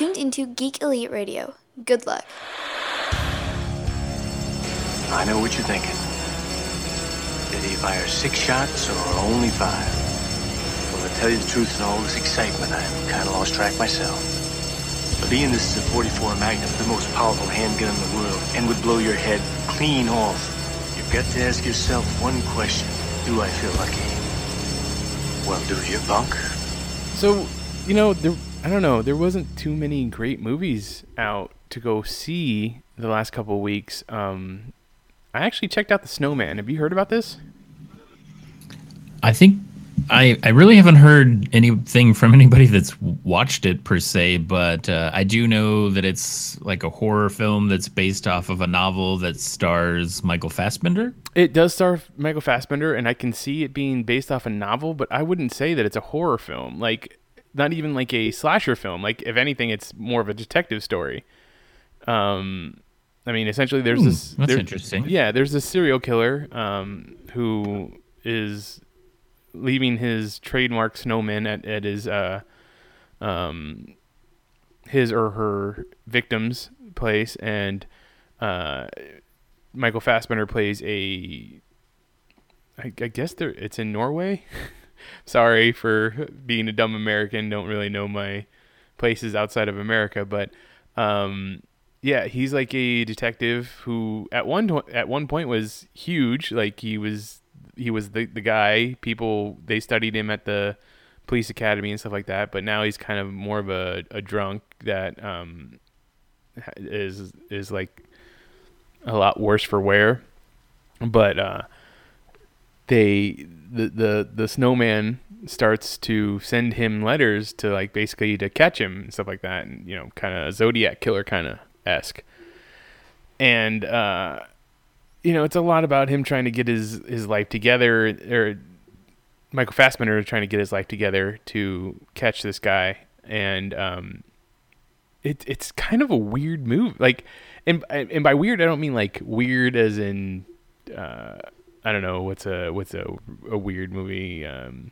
tuned into Geek Elite Radio. Good luck. I know what you're thinking. Did he fire six shots or only five? Well, to tell you the truth, in all this excitement, I've kind of lost track myself. But being this is a 44 Magnum, the most powerful handgun in the world, and would blow your head clean off, you've got to ask yourself one question. Do I feel lucky? Well, do you, punk? So, you know, there I don't know, there wasn't too many great movies out to go see the last couple of weeks. Um, I actually checked out The Snowman. Have you heard about this? I think I I really haven't heard anything from anybody that's watched it per se, but uh, I do know that it's like a horror film that's based off of a novel that stars Michael Fassbender. It does star Michael Fassbender, and I can see it being based off a novel, but I wouldn't say that it's a horror film. Like, not even like a slasher film. Like, if anything, it's more of a detective story. Um, I mean, essentially, there's Hmm, this. that's there- interesting. Yeah, there's this serial killer um, who is leaving his trademark snowman at, at his uh, um, his or her victim's place, and uh, Michael Fassbender plays a. I, I guess there it's in Norway. Sorry for being a dumb American. Don't really know my places outside of America, but um, yeah, he's like a detective who at one at one point was huge. Like he was he was the the guy. People they studied him at the police academy and stuff like that. But now he's kind of more of a, a drunk that um, is is like a lot worse for wear. But uh, they the the the snowman starts to send him letters to like basically to catch him and stuff like that, and you know, kind of Zodiac killer kind of esque. And uh, you know, it's a lot about him trying to get his his life together, or Michael Fassbender trying to get his life together to catch this guy, and um, it it's kind of a weird move. Like, and and by weird, I don't mean like weird as in, uh, I don't know what's a what's a a weird movie. Um,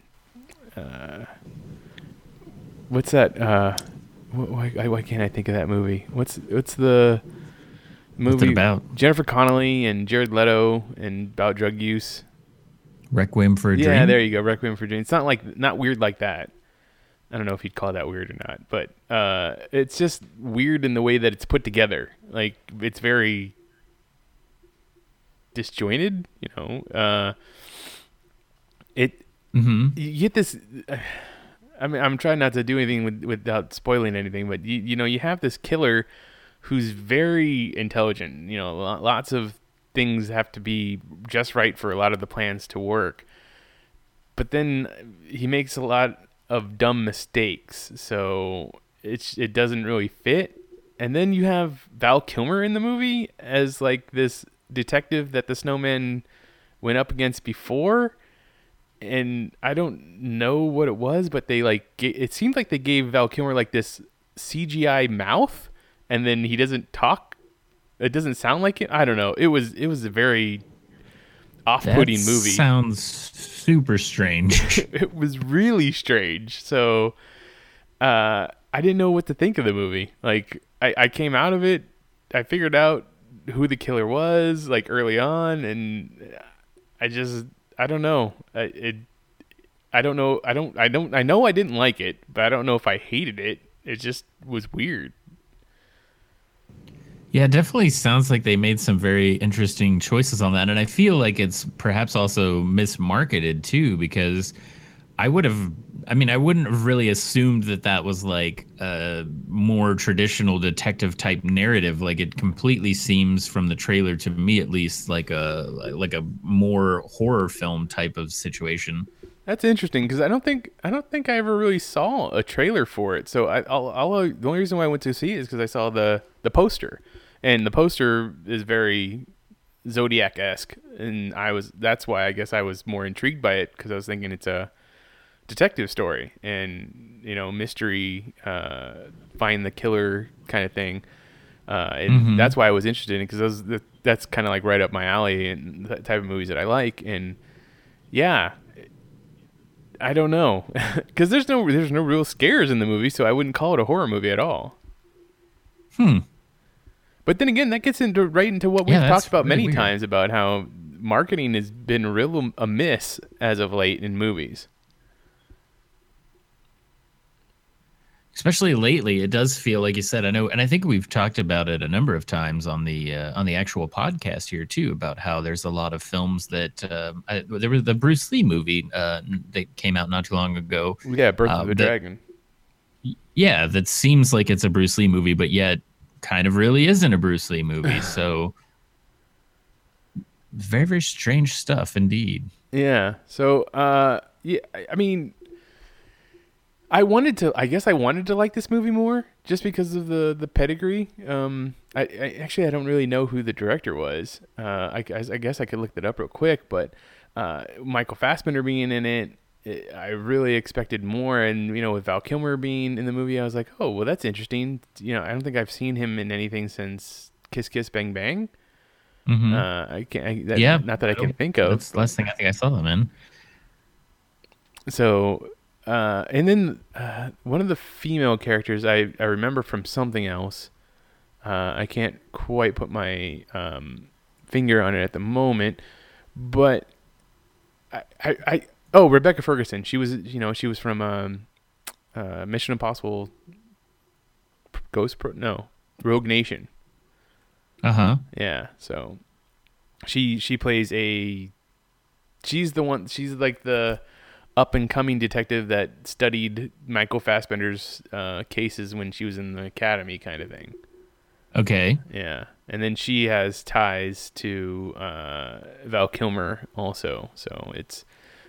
uh, what's that? Uh, wh- why why can't I think of that movie? What's what's the movie What's about? Jennifer Connelly and Jared Leto and about drug use. Requiem for a Dream. Yeah, there you go. Requiem for a Dream. It's not like not weird like that. I don't know if you'd call that weird or not, but uh, it's just weird in the way that it's put together. Like it's very disjointed. You know, uh, it. Mhm. You get this. I mean, I'm trying not to do anything with, without spoiling anything, but you you know you have this killer who's very intelligent. You know, lots of things have to be just right for a lot of the plans to work. But then he makes a lot of dumb mistakes, so it's it doesn't really fit. And then you have Val Kilmer in the movie as like this detective that the snowman went up against before and I don't know what it was, but they like it seemed like they gave Val Kilmer like this CGI mouth, and then he doesn't talk. It doesn't sound like it. I don't know. It was it was a very off-putting That movie. Sounds super strange. it was really strange. So uh, I didn't know what to think of the movie. Like I, I came out of it, I figured out who the killer was like early on, and I just I don't know. I, it I don't know. I don't. I don't. I know I didn't like it, but I don't know if I hated it. It just was weird. Yeah, it definitely sounds like they made some very interesting choices on that. And I feel like it's perhaps also mismarketed too, because I would have, I mean, I wouldn't have really assumed that that was like a more traditional detective type narrative. Like it completely seems from the trailer to me, at least, like a, like a more horror film type of situation. That's interesting because I don't think I don't think I ever really saw a trailer for it. So I, I'll, I'll, the only reason why I went to see it is because I saw the the poster, and the poster is very Zodiac esque, and I was that's why I guess I was more intrigued by it because I was thinking it's a detective story and you know mystery, uh, find the killer kind of thing. Uh, and Mhm. that's why I was interested in because those that's kind of like right up my alley and the type of movies that I like. And yeah, I don't know, because there's no there's no real scares in the movie, so I wouldn't call it a horror movie at all. Hmm. But then again, that gets into right into what we've talked about really many weird. times about how marketing has been real amiss as of late in movies. Especially lately it does feel like you said i know and i think we've talked about it a number of times on the uh, on the actual podcast here too about how there's a lot of films that um, I, there was the bruce lee movie uh, that came out not too long ago Yeah, Birth Uh, of the that- Dragon. yeah that seems like it's a bruce lee movie but yet kind of really isn't a bruce lee movie so very very strange stuff indeed Yeah. So, uh, yeah, I mean, I wanted to. I guess I wanted to like this movie more just because of the the pedigree. Um, I, I actually I don't really know who the director was. Uh, I, guess- I guess I could look that up real quick, but uh, Michael Fassbender being in it. it- I really expected more, and you know, with Val Kilmer being in the movie, I was like, "Oh, well, that's interesting." You know, I don't think I've seen him in anything since Kiss Kiss Bang Bang. Mhm. Uh, I can't. I, that, yeah not that I can think of. that's the last thing i think i saw them in so uh, and then uh, one of the female characters I, I remember from something else. Uh, i can't quite put my um, finger on it at the moment but I, I, I oh rebecca ferguson. She was you know she was from um, uh, mission impossible ghost pro no rogue nation. Uh-huh. Yeah, so she she plays a she's the one she's like the up and coming detective that studied Michael Fassbender's uh, cases when she was in the academy kind of thing. okay Yeah. And then she has ties to uh, Val Kilmer also. So it's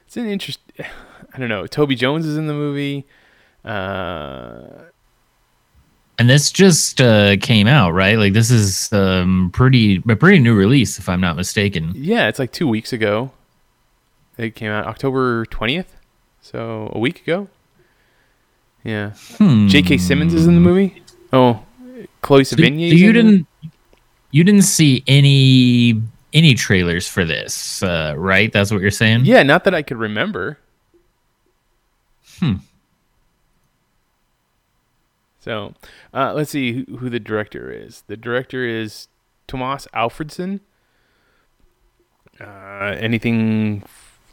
it's an interest I don't know. Toby Jones is in the movie. Uh, And this just uh, came out, right? Like this is um, pretty a pretty new release, if I'm not mistaken. Yeah, it's like two weeks ago. It came out October twentieth, so a week ago. Yeah. Hmm. J.K. Simmons is in the movie. Oh, Chloe Sevigny. so you didn't you didn't see any any trailers for this, uh, right? That's what you're saying. Yeah, not that I could remember. Hmm. So, uh, let's see who, who the director is. The director is Tomas Alfredson. Uh, anything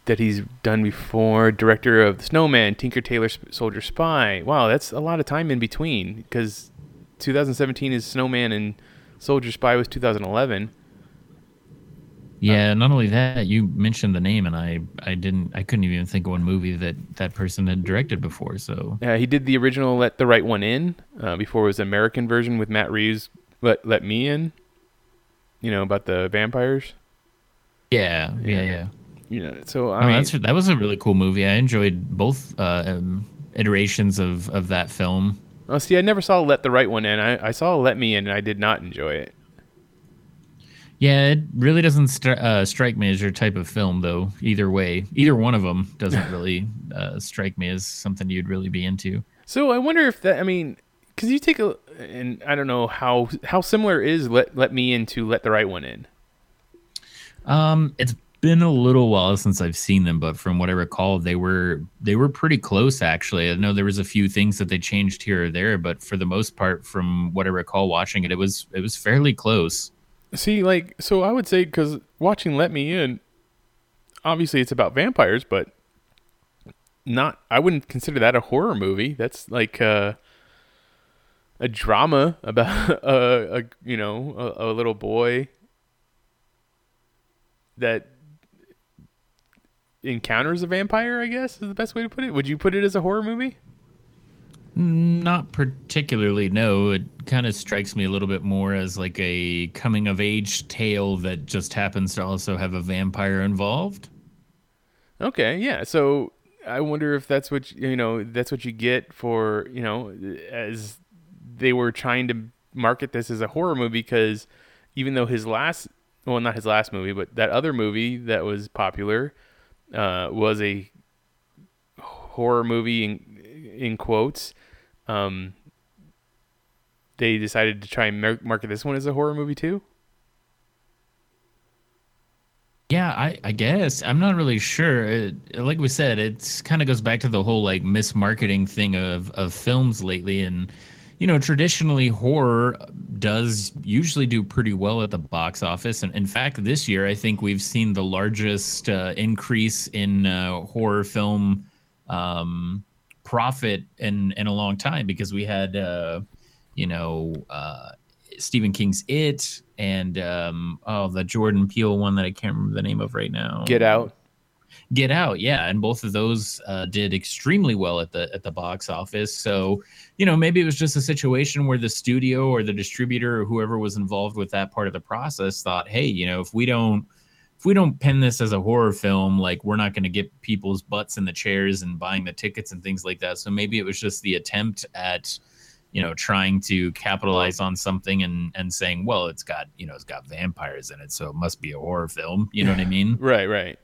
that he's done before? Director of The Snowman, Tinker Tailor Soldier Spy. Wow, that's a lot of time in between because 2017 is Snowman and Soldier Spy was 2011. Yeah. Not only that, you mentioned the name, and I I didn't I couldn't even think of one movie that that person had directed before. So Uh, he did the original "Let the Right One In" uh, before it was American version with Matt Reeves. Let Let Me In. You know about the vampires. yeah, yeah, Yeah. Yeah. You know, so I Oh, mean, that's that was a really cool movie. I enjoyed both uh, um, iterations of of that film. oh, see, I never saw "Let the Right One In." I, I saw "Let Me In," and I did not enjoy it. Yeah, it really doesn't stri- uh, strike me as your type of film, though. Either way, either one of them doesn't really uh, strike me as something you'd really be into. So I wonder if that. I mean, because you take a, and I don't know how how similar is "Let Let Me In" to "Let the Right One In." Um, it's been a little while since I've seen them, but from what I recall, they were they were pretty close. Actually, I know there was a few things that they changed here or there, but for the most part, from what I recall watching it, it was it was fairly close. See, like, so I would say because watching "Let Me In," obviously it's about vampires, but not. I wouldn't consider that a horror movie. That's like uh, a drama about a, a you know a, a little boy that encounters a vampire. I guess is the best way to put it. Would you put it as a horror movie? Not particularly. No, it kind of strikes me a little bit more as like a coming of age tale that just happens to also have a vampire involved. Okay, yeah. So I wonder if that's what you you know that's what you get for you know as they were trying to market this as a horror movie because even though his last well not his last movie but that other movie that was popular uh, was a horror movie in in quotes. Um, they decided to try and mar- market this one as a horror movie too? Yeah, I, I guess. I'm not really sure. It, like we said, it's kind of goes back to the whole like mismarketing thing of of films lately, and you know, traditionally horror does usually do pretty well at the box office. And in fact, this year, I think we've seen the largest uh, increase in uh, horror film um, profit in, in a long time because we had, uh, you know, uh, Stephen King's It and, um, oh, the Jordan Peele one that I can't remember the name of right now. Get Out. Get Out, yeah, and both of those uh, did extremely well at the at the box office. So, you know, maybe it was just a situation where the studio or the distributor or whoever was involved with that part of the process thought, hey, you know, if we don't if we don't pin this as a horror film, like we're not going to get people's butts in the chairs and buying the tickets and things like that. So maybe it was just the attempt at you know trying to capitalize on something and and saying well it's got you know it's got vampires in it so it must be a horror film you know what i mean Right, right.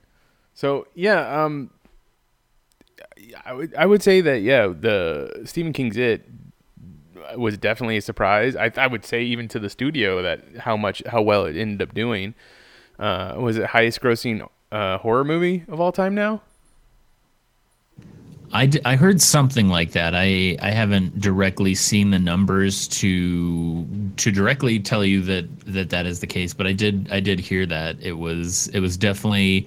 So yeah, um, I would I would say that yeah, the Stephen King's It was definitely a surprise. I I would say even to the studio that how much how well it ended up doing. Uh, was it highest grossing uh, horror movie of all time now? I, d- I heard something like that. I, I haven't directly seen the numbers to to directly tell you that, that that is the case, but I did I did hear that it was it was definitely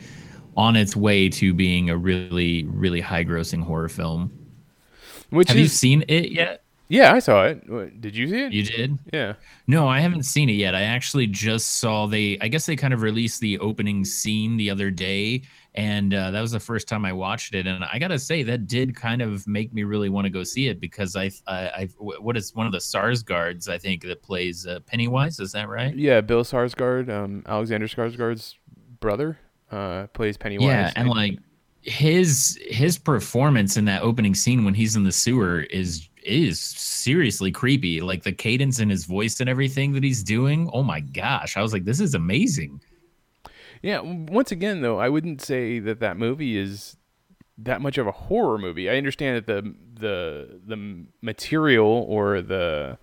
on its way to being a really really high grossing horror film. Which Have is you seen it yet? yeah, I saw it. What, did you see it? You did? yeah. No, I haven't seen it yet. I actually just saw they. I guess they kind of released the opening scene the other day, and uh, that was the first time I watched it. And I gotta say, that did kind of make me really want to go see it because I, I, I what is one of the Skarsgårds I think that plays uh, Pennywise? Is that right? Yeah, Bill Skarsgård, um, Alexander Skarsgård's brother, uh, plays Pennywise. Yeah, and like his his performance in that opening scene when he's in the sewer is is seriously creepy. Like the cadence in his voice and everything that he's doing. Oh my gosh, I was like, this is amazing. Yeah, once again though, I wouldn't say that that movie is that much of a horror movie. I understand that the the the material or the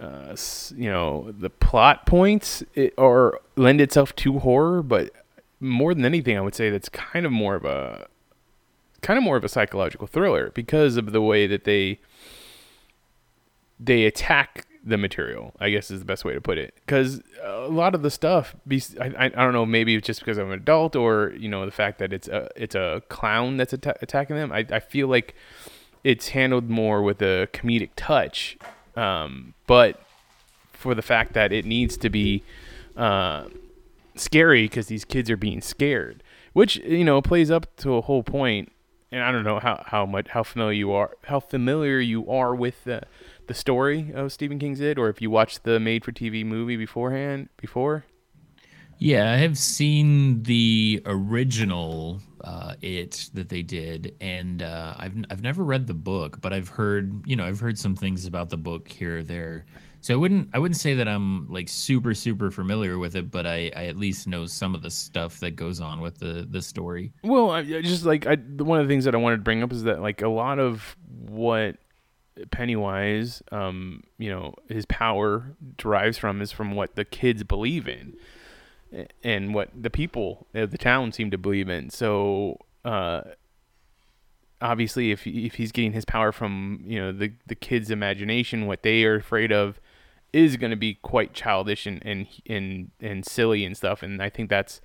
uh, you know the plot points it, or lend itself to horror, but more than anything, I would say that's kind of more of a kind of more of a psychological thriller because of the way that they they attack the material i guess is the best way to put it. Because a lot of the stuff I, I don't know maybe it's just because i'm an adult or you know the fact that it's a it's a clown that's atta- attacking them. I, I feel like it's handled more with a comedic touch um, but for the fact that it needs to be uh, scary because these kids are being scared which you know plays up to a whole point. and i don't know how, how much how familiar you are how familiar you are with the the story of Stephen King's It, or if you watched the made-for-TV movie beforehand, before. Yeah, I have seen the original uh, it that they did, and uh, I've I've never read the book, but I've heard you know I've heard some things about the book here or there. So I wouldn't I wouldn't say that I'm like super super familiar with it, but I, I at least know some of the stuff that goes on with the the story. Well, I, I just like I, one of the things that I wanted to bring up is that like a lot of what Pennywise, um, you know, his power derives from is from what the kids believe in, and what the people of the town seem to believe in. So, uh, obviously, if if he's getting his power from you know the the kids' imagination, what they are afraid of is going to be quite childish and and and and silly and stuff. And I think that's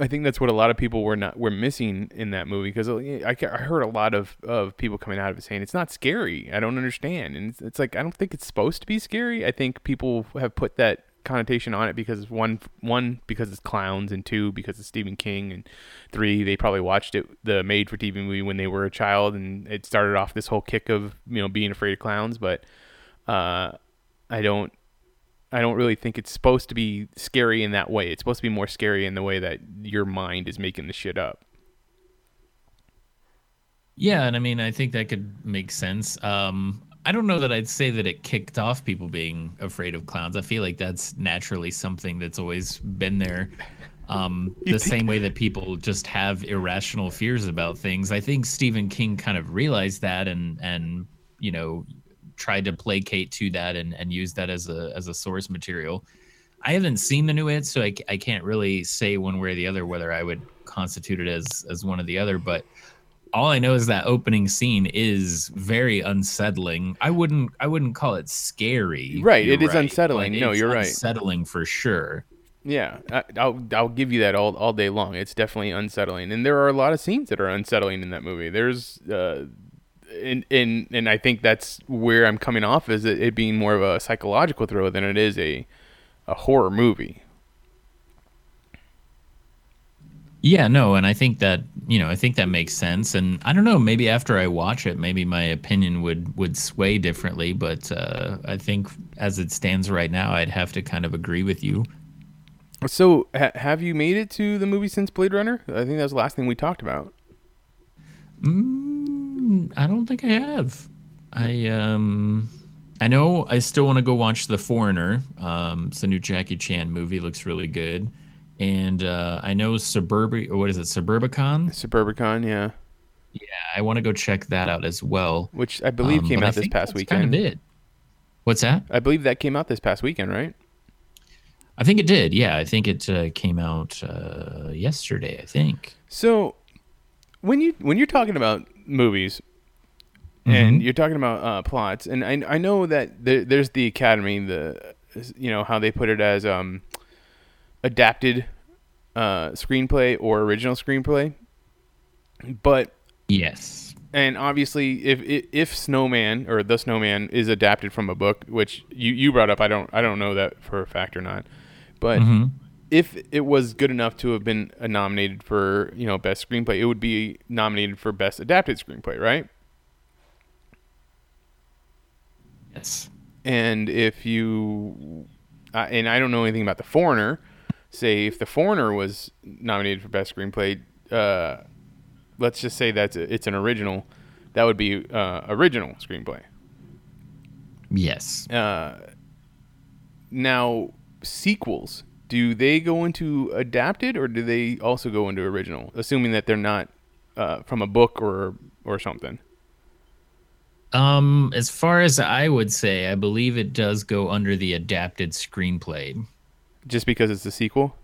I think that's what a lot of people were not were missing in that movie because I, I heard a lot of, of people coming out of it saying it's not scary. I don't understand, and it's, it's like I don't think it's supposed to be scary. I think people have put that connotation on it because one one because it's clowns and two because it's Stephen King and three they probably watched it the made for TV movie when they were a child and it started off this whole kick of you know being afraid of clowns. But uh, I don't I don't really think it's supposed to be scary in that way. It's supposed to be more scary in the way that your mind is making the shit up. Yeah, and I mean I think that could make sense. Um, I don't know that I'd say that it kicked off people being afraid of clowns. I feel like that's naturally something that's always been there. Um, the same way that people just have irrational fears about things. I think Stephen King kind of realized that and and you know tried to placate to that and and use that as a as a source material. I haven't seen the new it, so I, I can't really say one way or the other whether I would constitute it as as one or the other. But all I know is that opening scene is very unsettling. I wouldn't I wouldn't call it scary. Right, it is unsettling. No, you're right. Unsettling for sure. Yeah, I, I'll I'll give you that all all day long. It's definitely unsettling, and there are a lot of scenes that are unsettling in that movie. There's, uh, and and and I think that's where I'm coming off is it, it being more of a psychological thriller than it is a a horror movie. Yeah, no, and I think that you know I think that makes sense. And I don't know, maybe after I watch it, maybe my opinion would would sway differently. But uh, I think as it stands right now, I'd have to kind of agree with you. So, ha- have you made it to the movie since Blade Runner? I think that's the last thing we talked about. Mm, I don't think I have. I um, I know I still want to go watch The Foreigner. Um, it's a new Jackie Chan movie. Looks really good. And uh, I know Suburbi or what is it, Suburbicon? Suburbicon, yeah, Yeah, I want to go check that out as well. which I believe Um, came but I out this past weekend. Kind of it. What's that? I believe that came out this past weekend, right? I think it did. Yeah, I think it uh, came out uh, yesterday. I think. So, when you when you're talking about movies, and you're talking about uh, plots, and I I know that there, there's the Academy, the you know how they put it as um adapted uh, screenplay or original screenplay, but Yes. and obviously if if, if Snowman or the Snowman is adapted from a book, which you, you brought up, I don't I don't know that for a fact or not, but Mhm. If it was good enough to have been uh, nominated for you know best screenplay, it would be nominated for best adapted screenplay, right? Yes. And if you, uh, and I don't know anything about The Foreigner, say if The Foreigner was nominated for best screenplay, uh, let's just say that's a, it's an original, that would be uh, original screenplay. Yes. Uh, now sequels, do they go into adapted or do they also go into original? Assuming that they're not uh, from a book or or something. Um, as far as I would say, I believe it does go under the adapted screenplay. Just because it's a sequel.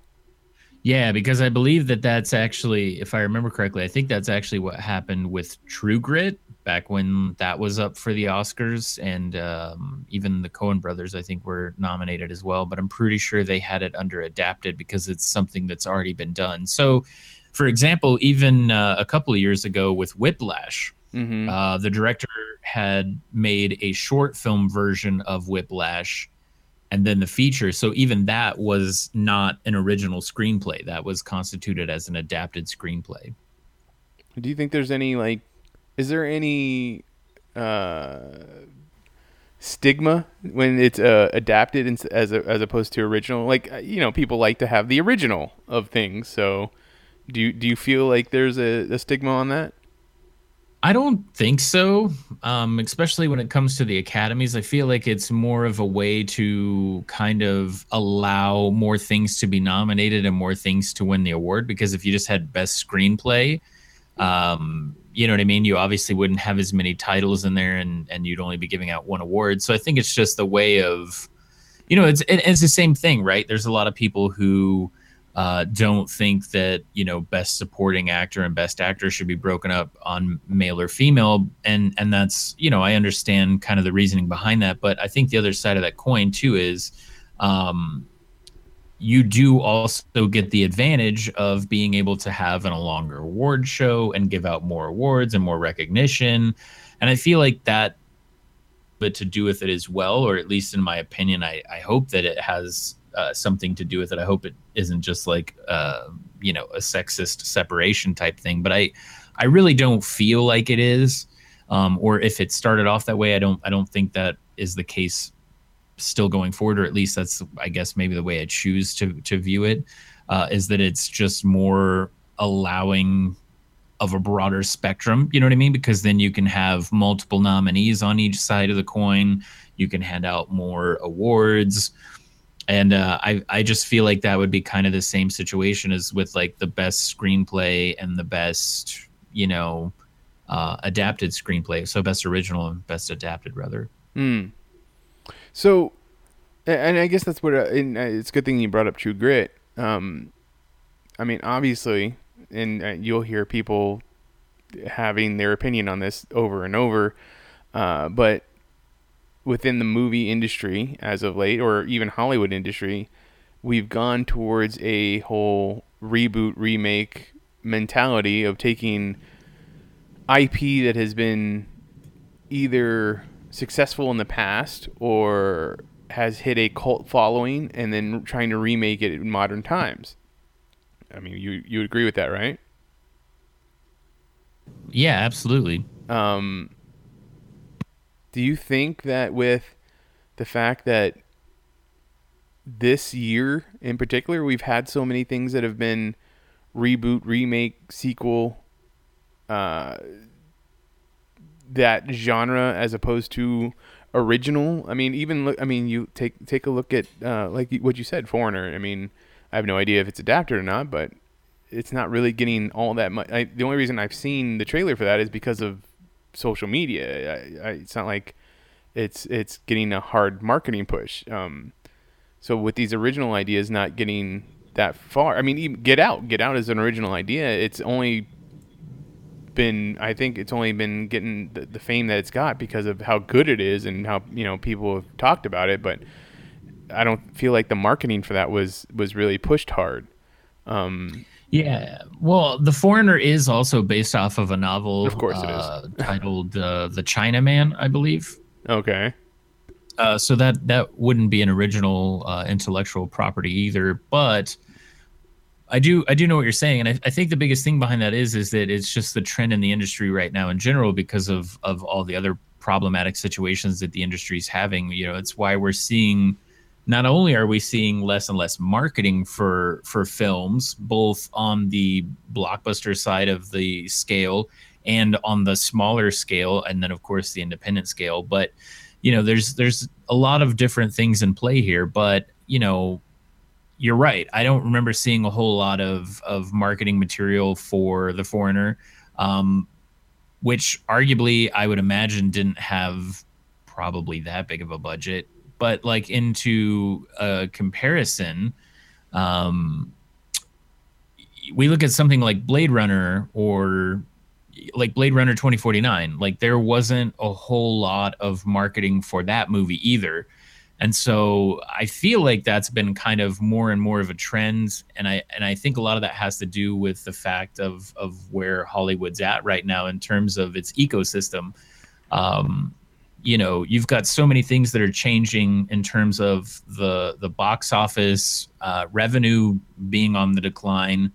Yeah, because I believe that that's actually, if I remember correctly, I think that's actually what happened with True Grit back when that was up for the Oscars, and um, even the Coen Brothers, I think, were nominated as well. But I'm pretty sure they had it under adapted because it's something that's already been done. So, for example, even uh, a couple of years ago with Whiplash, Mm-hmm. uh, the director had made a short film version of Whiplash and then the feature. So even that was not an original screenplay. That was constituted as an adapted screenplay. Do you think there's any like, is there any uh, stigma when it's uh, adapted as a, as opposed to original? Like uh, you know, people like to have the original of things. So, do you do you feel like there's a, a stigma on that? I don't think so. Um, especially when it comes to the academies, I feel like it's more of a way to kind of allow more things to be nominated and more things to win the award. Because if you just had best screenplay, um, you know what I mean. You obviously wouldn't have as many titles in there, and and you'd only be giving out one award. So I think it's just a way of, you know, it's it, it's the same thing, right? There's a lot of people who uh, don't think that you know best supporting actor and best actor should be broken up on male or female and and that's you know i understand kind of the reasoning behind that but i think the other side of that coin too is um, you do also get the advantage of being able to have an, a longer award show and give out more awards and more recognition and i feel like that but to do with it as well or at least in my opinion i, I hope that it has uh, something to do with it. I hope it isn't just like uh, you know a sexist separation type thing, but I I really don't feel like it is. Um, or if it started off that way, I don't I don't think that is the case still going forward, or at least that's I guess maybe the way I choose to to view it uh, is that it's just more allowing of a broader spectrum. You know what I mean? Because then you can have multiple nominees on each side of the coin. You can hand out more awards and uh, I I just feel like that would be kind of the same situation as with like the best screenplay and the best you know uh, adapted screenplay. So best original and best adapted rather. Hmm. So, and I guess that's what. uh, uh, it's a good thing you brought up True Grit. Um, I mean, obviously, and uh, you'll hear people having their opinion on this over and over. Uh, but within the movie industry as of late, or even Hollywood industry, we've gone towards a whole reboot remake mentality of taking IP that has been either successful in the past or has hit a cult following and then trying to remake it in modern times. I mean, you you agree with that, right? Yeah, absolutely. Um, do you think that with the fact that this year in particular we've had so many things that have been reboot, remake, sequel, uh, that genre as opposed to original. I mean, even look. I mean, you take take a look at uh, like what you said, Foreigner. I mean, I have no idea if it's adapted or not, but it's not really getting all that much. I, the only reason I've seen the trailer for that is because of social media. I, I, it's not like it's it's getting a hard marketing push. Um, so with these original ideas not getting that far, I mean, Get Out, Get Out is an original idea. It's only been, I think, it's only been getting the, the fame that it's got because of how good it is and how you know people have talked about it. But I don't feel like the marketing for that was was really pushed hard. Um, yeah, well, The Foreigner is also based off of a novel, Of course it is. uh, titled uh, "The Chinaman," I believe. okay, Uh, so that that wouldn't be an original uh, intellectual property either. But I do I do know what you're saying, and I, I think the biggest thing behind that is is that it's just the trend in the industry right now in general because of of all the other problematic situations that the industry is having. You know, it's why we're seeing not only are we seeing less and less marketing for for films, both on the blockbuster side of the scale and on the smaller scale, and then of course the independent scale, but you know there's there's a lot of different things in play here but you know you're right i don't remember seeing a whole lot of of marketing material for the foreigner um which arguably i would imagine didn't have probably that big of a budget but like into a comparison um we look at something like blade runner or like Blade Runner 2049, like there wasn't a whole lot of marketing for that movie either. And so I feel like that's been kind of more and more of a trend and I and I think a lot of that has to do with the fact of of where Hollywood's at right now in terms of its ecosystem. Um you know, you've got so many things that are changing in terms of the the box office uh, revenue being on the decline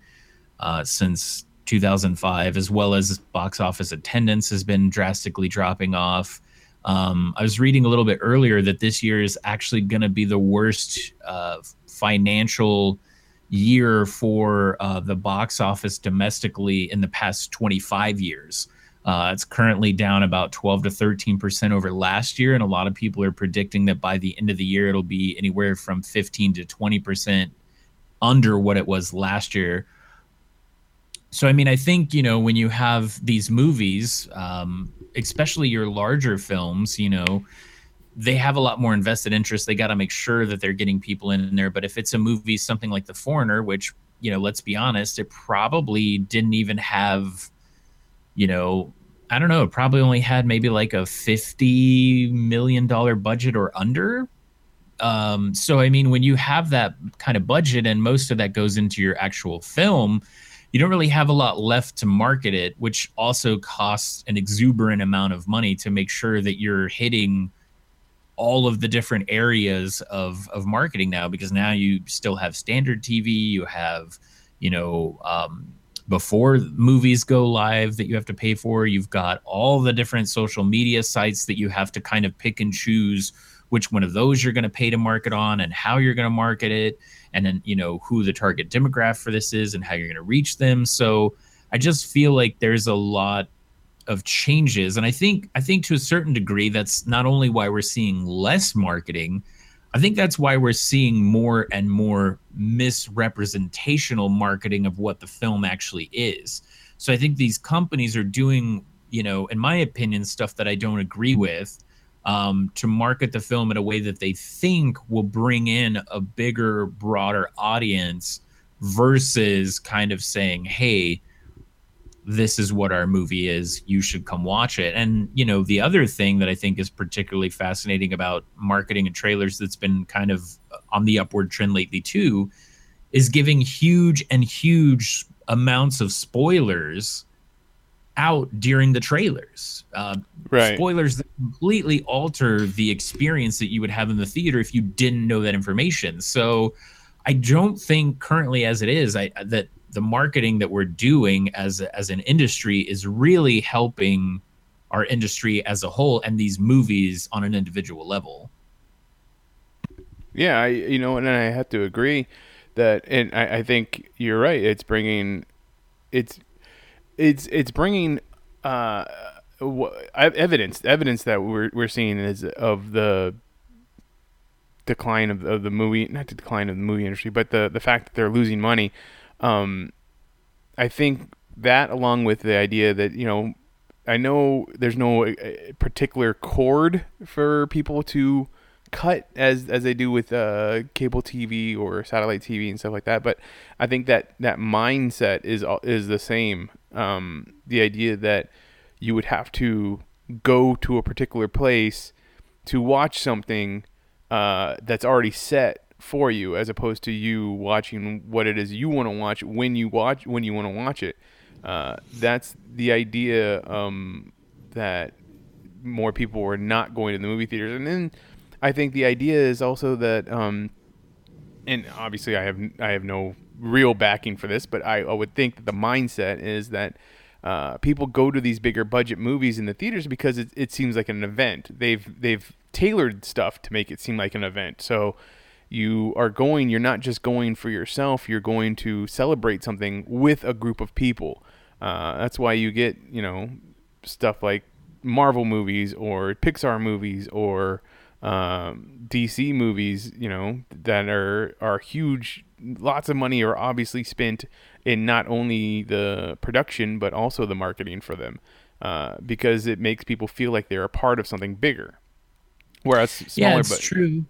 uh, since 2005, as well as box office attendance has been drastically dropping off. Um, I was reading a little bit earlier that this year is actually going to be the worst uh, financial year for uh, the box office domestically in the past 25 years. Uh, it's currently down about 12 to 13 percent over last year, and a lot of people are predicting that by the end of the year it'll be anywhere from 15 to 20 percent under what it was last year so i mean i think you know when you have these movies um, especially your larger films you know they have a lot more invested interest. They got to make sure that they're getting people in there. But if it's a movie something like the foreigner which you know let's be honest it probably didn't even have you know i don't know it probably only had maybe like a 50 million dollar budget or under. Um, so i mean when you have that kind of budget and most of that goes into your actual film you don't really have a lot left to market it, which also costs an exuberant amount of money to make sure that you're hitting all of the different areas of of marketing now because now you still have standard TV, you have, you know, um, before movies go live that you have to pay for, you've got all the different social media sites that you have to kind of pick and choose which one of those you're going to pay to market on and how you're going to market it and then you know who the target demographic for this is and how you're going to reach them. So i just feel like there's a lot of changes and i think i think to a certain degree that's not only why we're seeing less marketing i think that's why we're seeing more and more misrepresentational marketing of what the film actually is. So i think these companies are doing you know in my opinion stuff that i don't agree with um, to market the film in a way that they think will bring in a bigger, broader audience versus kind of saying, hey, this is what our movie is. You should come watch it. And, you know, the other thing that I think is particularly fascinating about marketing and trailers that's been kind of on the upward trend lately, too, is giving huge and huge amounts of spoilers out during the trailers. Uh, Right. Spoilers that completely alter the experience that you would have in the theater if you didn't know that information. So I don't think currently as it is, I that the marketing that we're doing as as an industry is really helping our industry as a whole and these movies on an individual level. Yeah, I you know, and I have to agree that, and I, I think you're right. It's bringing, it's, it's it's bringing uh, evidence evidence that we're we're seeing is of the decline of, of the movie, not the decline of the movie industry, but the the fact that they're losing money. Um, I think that along with the idea that you know, I know there's no uh, particular cord for people to cut as as they do with uh, cable TV or satellite TV and stuff like that. But I think that that mindset is is the same. Um, the idea that you would have to go to a particular place to watch something uh, that's already set for you, as opposed to you watching what it is you want to watch when you watch when you want to watch it. Uh, that's the idea um, that more people were not going to the movie theaters, and then I think the idea is also that, um, and obviously I have I have no real backing for this, but I, I would think that the mindset is that uh, people go to these bigger budget movies in the theaters because it, it seems like an event. They've they've tailored stuff to make it seem like an event. So you are going. You're not just going for yourself. You're going to celebrate something with a group of people. Uh, that's why you get you know stuff like Marvel movies or Pixar movies or um, DC movies, you know, that are are huge. Lots of money are obviously spent in not only the production but also the marketing for them, uh, because it makes people feel like they're a part of something bigger. Whereas smaller, yeah, it's but true.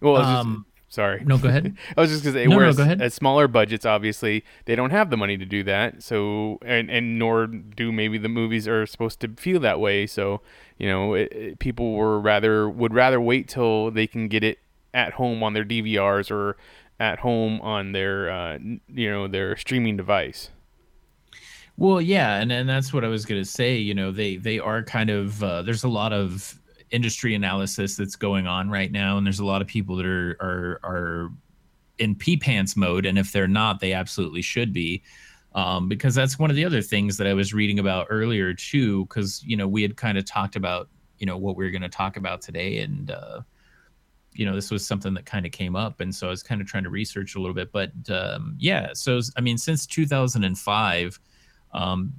well, it's just- Um, sorry, no, go ahead. I was just gonna say, No, no, whereas go ahead. at smaller budgets, obviously they don't have the money to do that. So, and and nor do maybe the movies are supposed to feel that way. So, you know, it, it- people were rather would rather wait till they can get it at home on their DVRs or at home on their uh, you know their streaming device. Well, yeah, and and that's what I was gonna say. You know, they they are kind of uh, there's a lot of industry analysis that's going on right now, and there's a lot of people that are are are in pee pants mode, and if they're not, they absolutely should be, um, because that's one of the other things that I was reading about earlier too. Because you know we had kind of talked about you know what we were going to talk about today, and uh, you know this was something that kind of came up, and so I was kind of trying to research a little bit. But um, yeah, so I mean, since 2005 um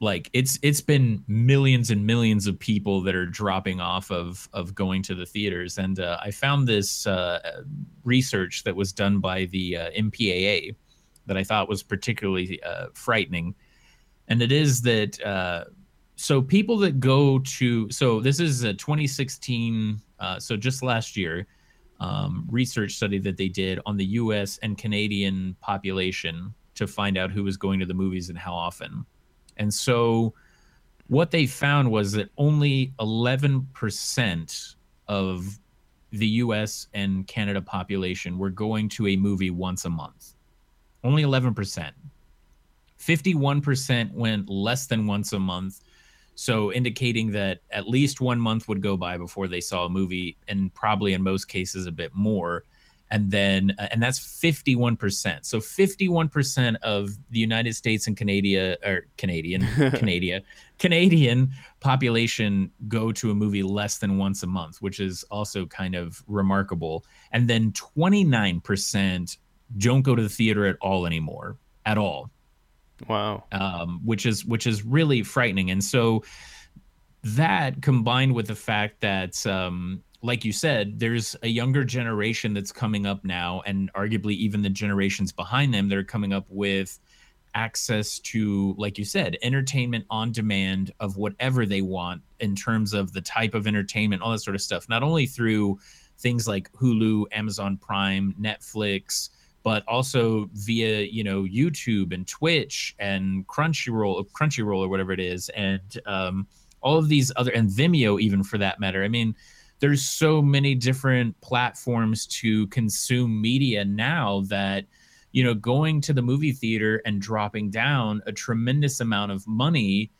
like it's it's been millions and millions of people that are dropping off of of going to the theaters. And uh, i found this uh, research that was done by the uh, mpaa that i thought was particularly uh, frightening. And it is that uh, so people that go to so this is a 2016 uh, so just last year um, research study that they did on the us and canadian population to find out who was going to the movies and how often and so what they found was that only 11% of the US and Canada population were going to a movie once a month. Only 11%. 51% went less than once a month. So indicating that at least one month would go by before they saw a movie, and probably in most cases a bit more. And then, uh, and that's 51%. So 51% of the United States and Canada, or Canadian, Canada, Canadian population go to a movie less than once a month, which is also kind of remarkable. And then 29% don't go to the theater at all anymore, at all Wow. um, which is which is really frightening. And so that combined with the fact that, um, like you said, there's a younger generation that's coming up now, and arguably even the generations behind them that are coming up with access to, like you said, entertainment on demand of whatever they want in terms of the type of entertainment, all that sort of stuff. Not only through things like Hulu, Amazon Prime, Netflix, but also via you know YouTube and Twitch and Crunchyroll, Crunchyroll or whatever it is, and um, all of these other and Vimeo even for that matter. I mean, there's so many different platforms to consume media now that you know going to the movie theater and dropping down a tremendous amount of money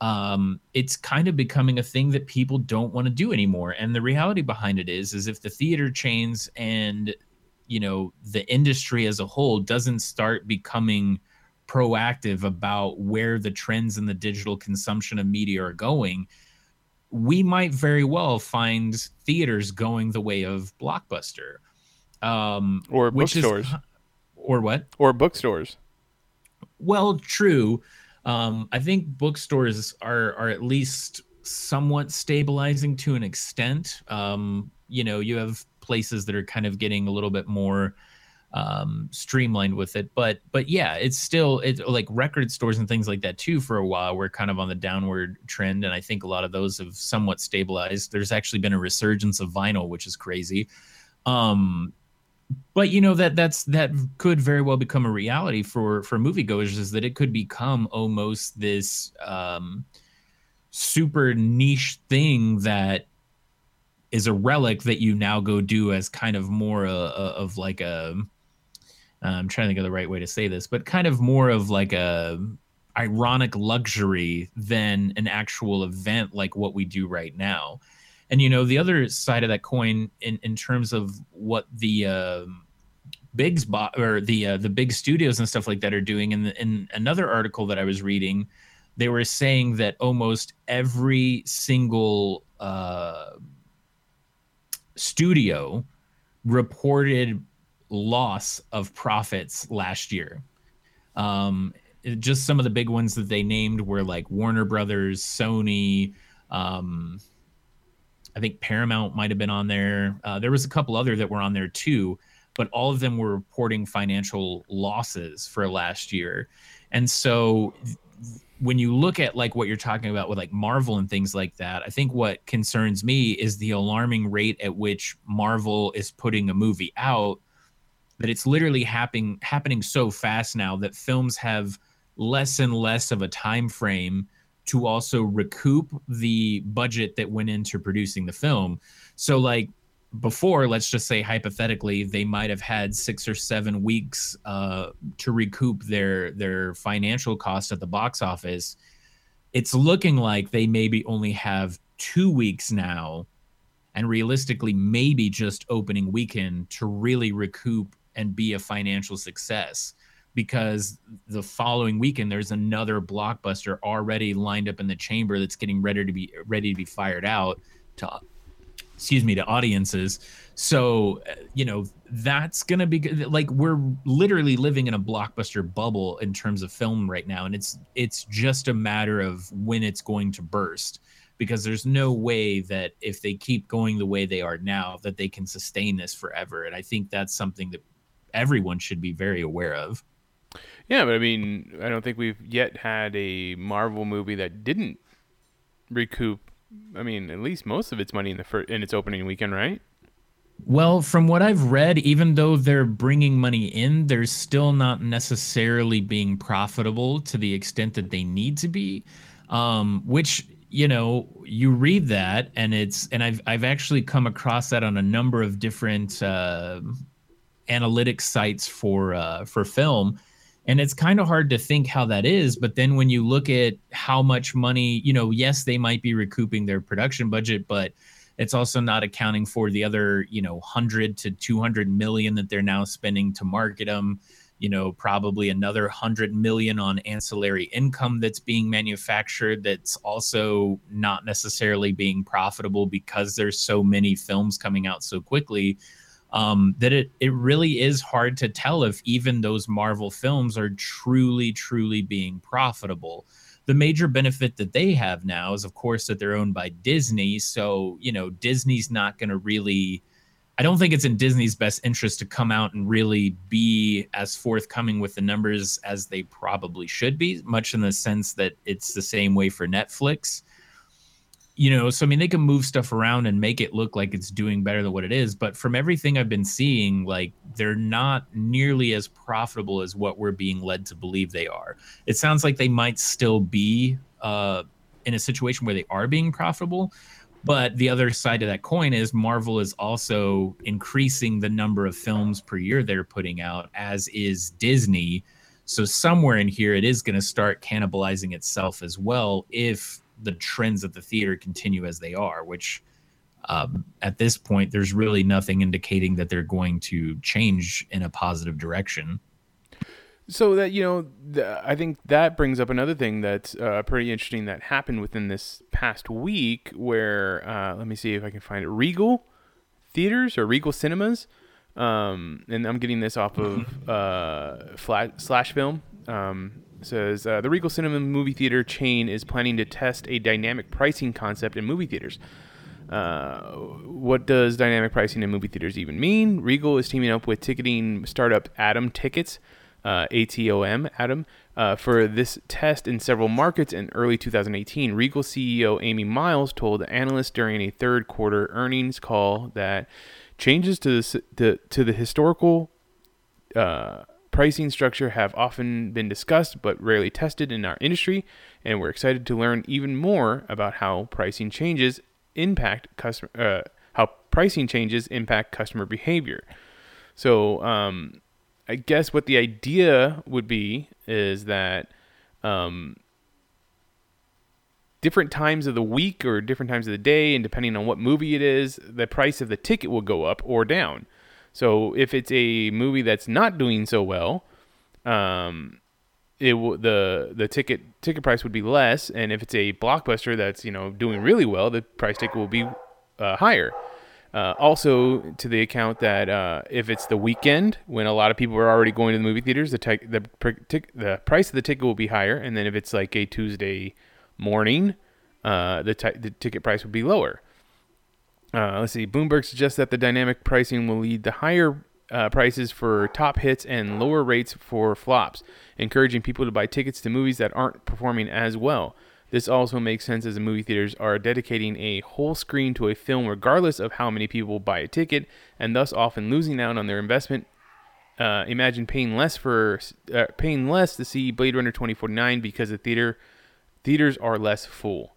um, it's kind of becoming a thing that people don't want to do anymore. And the reality behind it is, is if the theater chains and you know the industry as a whole doesn't start becoming proactive about where the trends in the digital consumption of media are going, we might very well find theaters going the way of Blockbuster, um, or bookstores, or what, or bookstores. Well, true um, I think bookstores are are at least somewhat stabilizing to an extent. Um, you know, you have places that are kind of getting a little bit more um, streamlined with it, but but yeah, it's still it's like record stores and things like that too. For a while, we're kind of on the downward trend, and I think a lot of those have somewhat stabilized. There's actually been a resurgence of vinyl, which is crazy. Um, but you know that that's that could very well become a reality for for moviegoers is that it could become almost this um super niche thing that is a relic that you now go do as kind of more a, a, of like a I'm trying to think of the right way to say this, but kind of more of like a ironic luxury than an actual event like what we do right now. And you know, the other side of that coin, in in terms of what the uh, big spot or the uh, the big studios and stuff like that are doing, in the, in another article that I was reading, they were saying that almost every single uh, studio reported loss of profits last year. Um, just some of the big ones that they named were like Warner Brothers, Sony, um, I think Paramount might have been on there. Uh, there was a couple other that were on there too, but all of them were reporting financial losses for last year. And so when you look at like what you're talking about with like Marvel and things like that, I think what concerns me is the alarming rate at which Marvel is putting a movie out that it's literally happening happening so fast now that films have less and less of a time frame to also recoup the budget that went into producing the film. So, like before, let's just say hypothetically, they might have had six or seven weeks uh, to recoup their their financial cost at the box office. It's looking like they maybe only have two weeks now, and realistically, maybe just opening weekend to really recoup and be a financial success because the following weekend there's another blockbuster already lined up in the chamber that's getting ready to be ready to be fired out to excuse me to audiences. So uh, you know that's gonna be like we're literally living in a blockbuster bubble in terms of film right now. And it's it's just a matter of when it's going to burst because there's no way that if they keep going the way they are now that they can sustain this forever. And i think that's something that everyone should be very aware of yeah, but I mean, I don't think we've yet had a Marvel movie that didn't recoup. I mean, at least most of its money in the fir- in its opening weekend, right? Well, from what I've read, even though they're bringing money in, they're still not necessarily being profitable to the extent that they need to be. Um, which you know, you read that, and it's and I've I've actually come across that on a number of different uh, analytics sites for uh, for film. And it's kind of hard to think how that is but then when you look at how much money you know yes they might be recouping their production budget but it's also not accounting for the other you know 100 to 200 million that they're now spending to market them you know probably another 100 million on ancillary income that's being manufactured that's also not necessarily being profitable because there's so many films coming out so quickly um, that it it really is hard to tell if even those Marvel films are truly truly being profitable. The major benefit that they have now is, of course, that they're owned by Disney. So you know Disney's not going to really. I don't think it's in Disney's best interest to come out and really be as forthcoming with the numbers as they probably should be, much in the sense that it's the same way for Netflix you know, so I mean, they can move stuff around and make it look like it's doing better than what it is. But from everything I've been seeing, like they're not nearly as profitable as what we're being led to believe they are. It sounds like they might still be uh, in a situation where they are being profitable. But the other side of that coin is Marvel is also increasing the number of films per year they're putting out, as is Disney. So somewhere in here, it is going to start cannibalizing itself as well if the trends at the theater continue as they are, which um, at this point, there's really nothing indicating that they're going to change in a positive direction. So that you know, th- I think that brings up another thing that's uh, pretty interesting that happened within this past week. Where uh, let me see if I can find it. Regal theaters or Regal cinemas, um, and I'm getting this off of uh, Slash Film. Um, says uh, the Regal Cinema movie theater chain is planning to test a dynamic pricing concept in movie theaters. Uh, what does dynamic pricing in movie theaters even mean? Regal is teaming up with ticketing startup Atom Tickets uh, ATOM, Adam, uh, for this test in several markets in early 2018. Regal CEO Amy Miles told analysts during a third quarter earnings call that changes to the, the to the historical uh, pricing structure have often been discussed but rarely tested in our industry, and we're excited to learn even more about how pricing changes impact customer uh, how pricing changes impact customer behavior. So um, I guess what the idea would be is that um, different times of the week or different times of the day, and depending on what movie it is, the price of the ticket will go up or down. So if it's a movie that's not doing so well, um, it will the the ticket ticket price would be less, and if it's a blockbuster that's you know doing really well, the price ticket will be uh, higher. Uh, also, to the account that uh, if it's the weekend when a lot of people are already going to the movie theaters, the te- the the price of the ticket will be higher, and then if it's like a Tuesday morning, uh, the t- the ticket price would be lower. Uh, let's see. Bloomberg suggests that the dynamic pricing will lead to higher uh, prices for top hits and lower rates for flops, encouraging people to buy tickets to movies that aren't performing as well. This also makes sense as the movie theaters are dedicating a whole screen to a film regardless of how many people buy a ticket, and thus often losing out on their investment. Uh, imagine paying less for uh, paying less to see Blade Runner 2049 because the theater theaters are less full.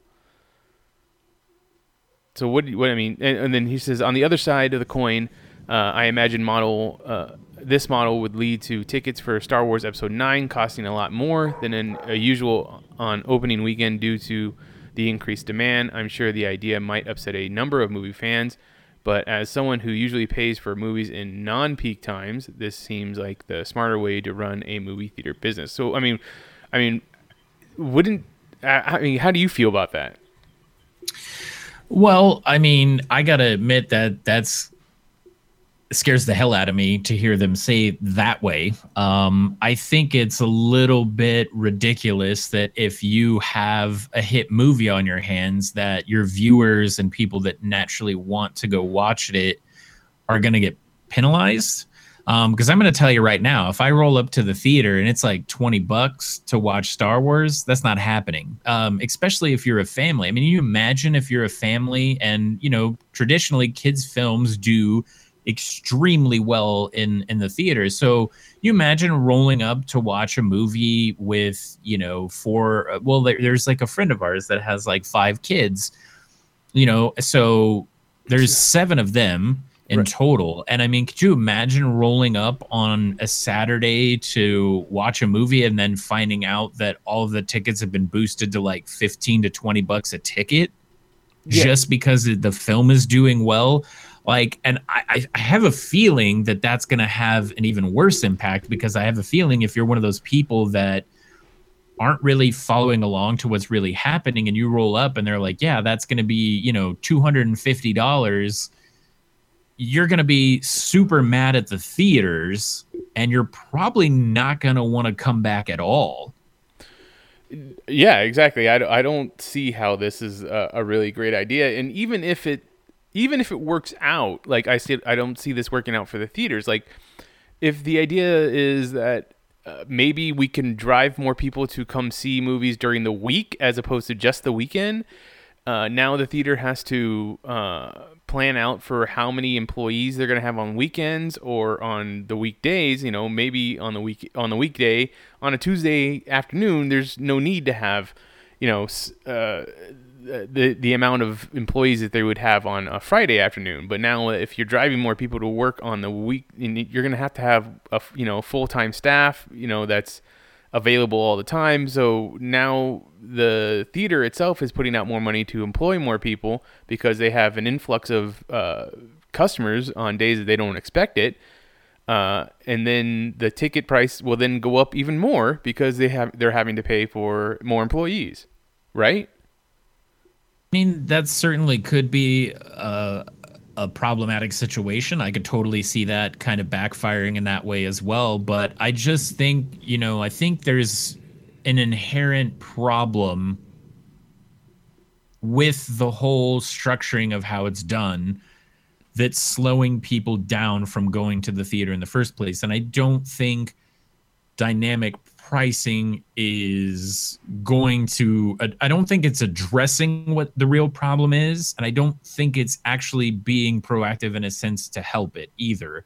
So what? What I mean, and, and then he says on the other side of the coin, uh, I imagine model uh, this model would lead to tickets for Star Wars Episode 9 costing a lot more than a usual on opening weekend due to the increased demand. I'm sure the idea might upset a number of movie fans, but as someone who usually pays for movies in non-peak times, this seems like the smarter way to run a movie theater business. So I mean, I mean, wouldn't I mean, how do you feel about that? Well, I mean, I got to admit that that's scares the hell out of me to hear them say that way. Um, I think it's a little bit ridiculous that if you have a hit movie on your hands, that your viewers and people that naturally want to go watch it are going to get penalized. Because um, I'm going to tell you right now, if I roll up to the theater and it's like 20 bucks to watch Star Wars, that's not happening. Um, especially if you're a family. I mean, you imagine if you're a family and, you know, traditionally kids' films do extremely well in in the theater. So you imagine rolling up to watch a movie with you know four. Uh, well, there, there's like a friend of ours that has like five kids. You know, so there's seven of them in right. total. And I mean, could you imagine rolling up on a Saturday to watch a movie and then finding out that all of the tickets have been boosted to like 15 to 20 bucks a ticket yeah. just because the film is doing well? Like, and I, I have a feeling that that's going to have an even worse impact because I have a feeling if you're one of those people that aren't really following along to what's really happening and you roll up and they're like, yeah, that's going to be, you know, $250 you're going to be super mad at the theaters and you're probably not going to want to come back at all. Yeah, exactly. I, I don't see how this is a, a, really great idea. And even if it even if it works out, like I said, I don't see this working out for the theaters. Like, if the idea is that uh, maybe we can drive more people to come see movies during the week as opposed to just the weekend, uh, now the theater has to uh, plan out for how many employees they're going to have on weekends or on the weekdays. You know, maybe on the week on the weekday on a Tuesday afternoon, there's no need to have, you know, uh, the the amount of employees that they would have on a Friday afternoon. But now, if you're driving more people to work on the week, you're going to have to have a you know full time staff. You know that's available all the time. So now the theater itself is putting out more money to employ more people because they have an influx of uh, customers on days that they don't expect it. Uh, and then the ticket price will then go up even more because they have they're having to pay for more employees, right? I mean, that certainly could be a, a problematic situation. I could totally see that kind of backfiring in that way as well. But I just think, you know, I think there's an inherent problem with the whole structuring of how it's done that's slowing people down from going to the theater in the first place. And I don't think dynamic pricing is going to i don't think it's addressing what the real problem is and i don't think it's actually being proactive in a sense to help it either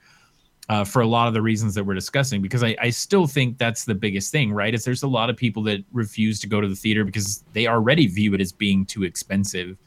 uh, for a lot of the reasons that we're discussing because I, I still think that's the biggest thing right? Is there's a lot of people that refuse to go to the theater because they already view it as being too expensive.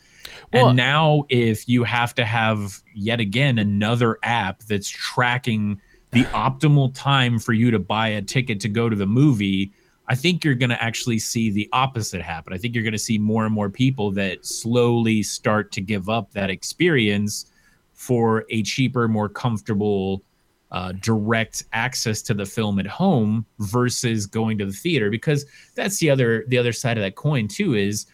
Well, and now if you have to have yet again another app that's tracking the optimal time for you to buy a ticket to go to the movie I think you're going to actually see the opposite happen. I think you're going to see more and more people that slowly start to give up that experience for a cheaper, more comfortable uh, direct access to the film at home versus going to the theater because that's the other the other side of that coin too is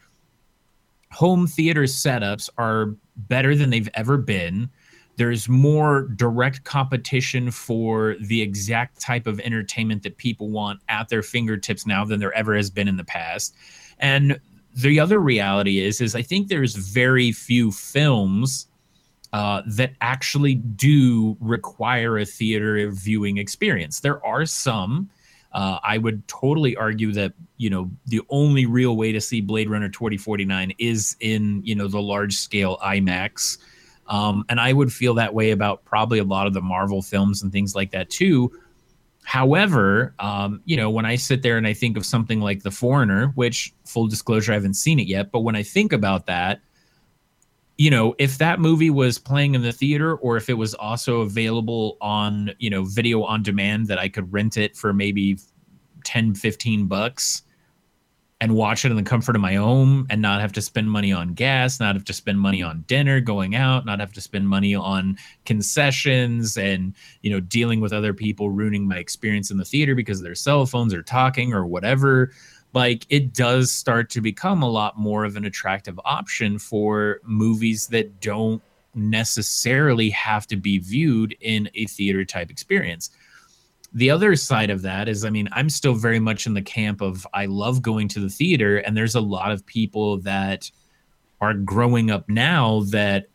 home theater setups are better than they've ever been there's more direct competition for the exact type of entertainment that people want at their fingertips now than there ever has been in the past and the other reality is is i think there's very few films uh, that actually do require a theater viewing experience. There are some. Uh, I would totally argue that you know the only real way to see Blade Runner 2049 is in you know the large scale IMAX, um, and I would feel that way about probably a lot of the Marvel films and things like that too. However, um, you know, when I sit there and I think of something like The Foreigner, which full disclosure, I haven't seen it yet, but when I think about that, you know, if that movie was playing in the theater or if it was also available on, you know, video on demand that I could rent it for maybe 10, 15 bucks and watch it in the comfort of my home and not have to spend money on gas, not have to spend money on dinner, going out, not have to spend money on concessions and, you know, dealing with other people ruining my experience in the theater because their cell phones are talking or whatever like it does start to become a lot more of an attractive option for movies that don't necessarily have to be viewed in a theater type experience. The other side of that is, I mean, I'm still very much in the camp of I love going to the theater, and there's a lot of people that are growing up now that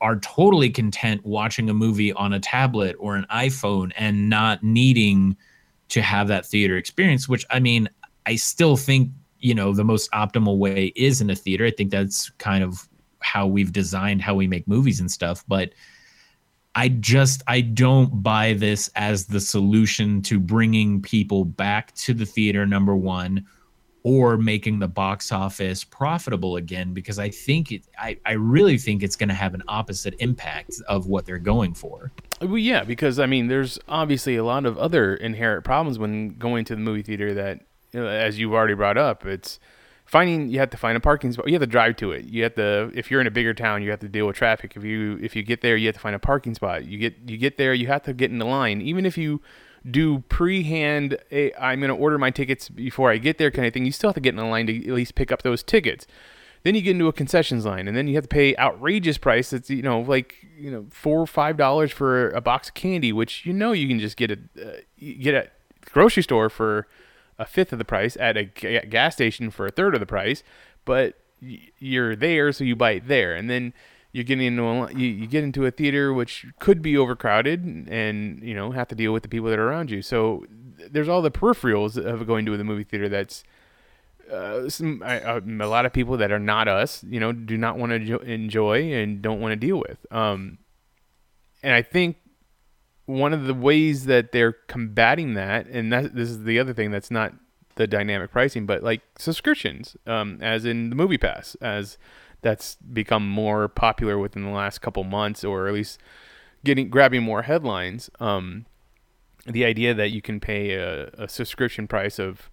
are totally content watching a movie on a tablet or an iPhone and not needing to have that theater experience, which I mean, I still think you know the most optimal way is in a theater. I think that's kind of how we've designed how we make movies and stuff, but I just I don't buy this as the solution to bringing people back to the theater number 1 or making the box office profitable again because I think it I, I really think it's going to have an opposite impact of what they're going for. Well, yeah, because I mean, there's obviously a lot of other inherent problems when going to the movie theater that as you've already brought up, it's finding you have to find a parking spot. You have to drive to it. You have to if you're in a bigger town, you have to deal with traffic. If you if you get there, you have to find a parking spot. You get you get there, you have to get in the line. Even if you do pre-hand, I'm going to order my tickets before I get there kind of thing. You still have to get in the line to at least pick up those tickets. Then you get into a concessions line, and then you have to pay outrageous price. That's you know like you know four or five dollars for a box of candy, which you know you can just get a uh, get at grocery store for a fifth of the price at a gas station for a third of the price, but you're there, so you buy it there, and then you get into a, you, you get into a theater which could be overcrowded, and you know have to deal with the people that are around you. So there's all the peripherals of going to the movie theater that's uh, some, uh, a lot of people that are not us, you know, do not want to jo- enjoy and don't want to deal with. Um, and I think one of the ways that they're combating that, and that this is the other thing that's not the dynamic pricing, but like subscriptions, um, as in the Movie Pass, as that's become more popular within the last couple months, or at least getting grabbing more headlines. Um, the idea that you can pay a, a subscription price of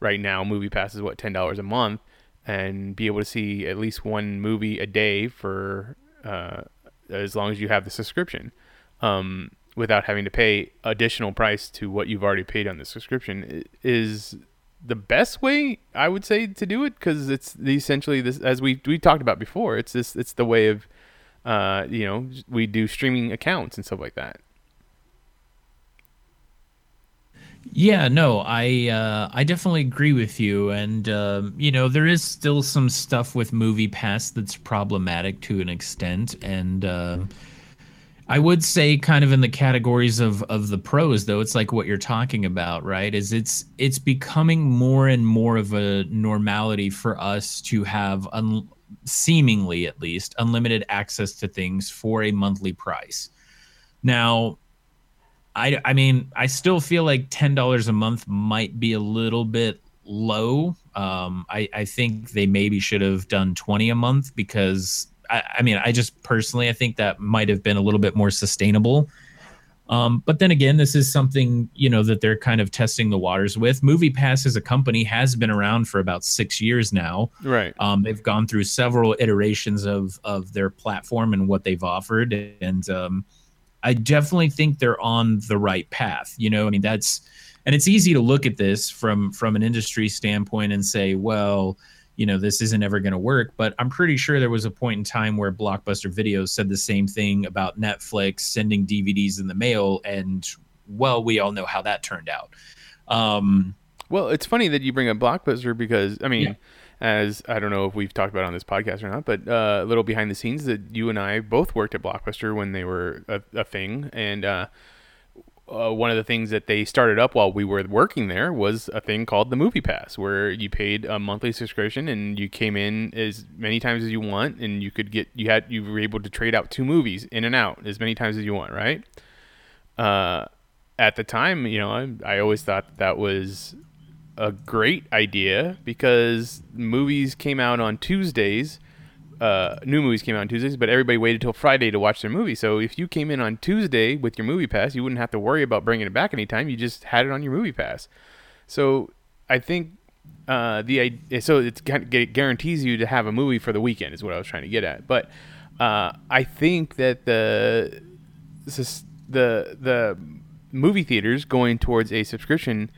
right now, Movie Pass is what ten dollars a month, and be able to see at least one movie a day for uh, as long as you have the subscription. Um, without having to pay additional price to what you've already paid on the subscription is the best way I would say to do it because it's essentially this as we we talked about before. It's this it's the way of uh, you know we do streaming accounts and stuff like that. Yeah, no, I uh, I definitely agree with you, and um, you know there is still some stuff with Movie Pass that's problematic to an extent, and. Uh, I would say kind of in the categories of of the pros though it's like what you're talking about right is it's it's becoming more and more of a normality for us to have un, seemingly at least unlimited access to things for a monthly price. Now I I mean I still feel like $10 a month might be a little bit low. Um I I think they maybe should have done 20 a month because I, I mean, I just personally, I think that might have been a little bit more sustainable. Um, but then again, this is something you know that they're kind of testing the waters with. Movie Pass as a company has been around for about six years now. Right. Um, they've gone through several iterations of of their platform and what they've offered, and um, I definitely think they're on the right path. You know, I mean, that's and it's easy to look at this from from an industry standpoint and say, well, you know this isn't ever going to work but i'm pretty sure there was a point in time where blockbuster videos said the same thing about netflix sending dvds in the mail and well we all know how that turned out um, well it's funny that you bring up blockbuster because i mean yeah. as i don't know if we've talked about on this podcast or not but uh, a little behind the scenes that you and i both worked at blockbuster when they were a, a thing and uh, uh, one of the things that they started up while we were working there was a thing called the Movie Pass, where you paid a monthly subscription and you came in as many times as you want, and you could get you had you were able to trade out two movies in and out as many times as you want, right? Uh, at the time, you know, I, I always thought that was a great idea because movies came out on Tuesdays uh, new movies came out on Tuesdays, but everybody waited till Friday to watch their movie. So if you came in on Tuesday with your movie pass, you wouldn't have to worry about bringing it back anytime. You just had it on your movie pass. So I think uh, the so it guarantees you to have a movie for the weekend is what I was trying to get at. But uh, I think that the the the movie theaters going towards a subscription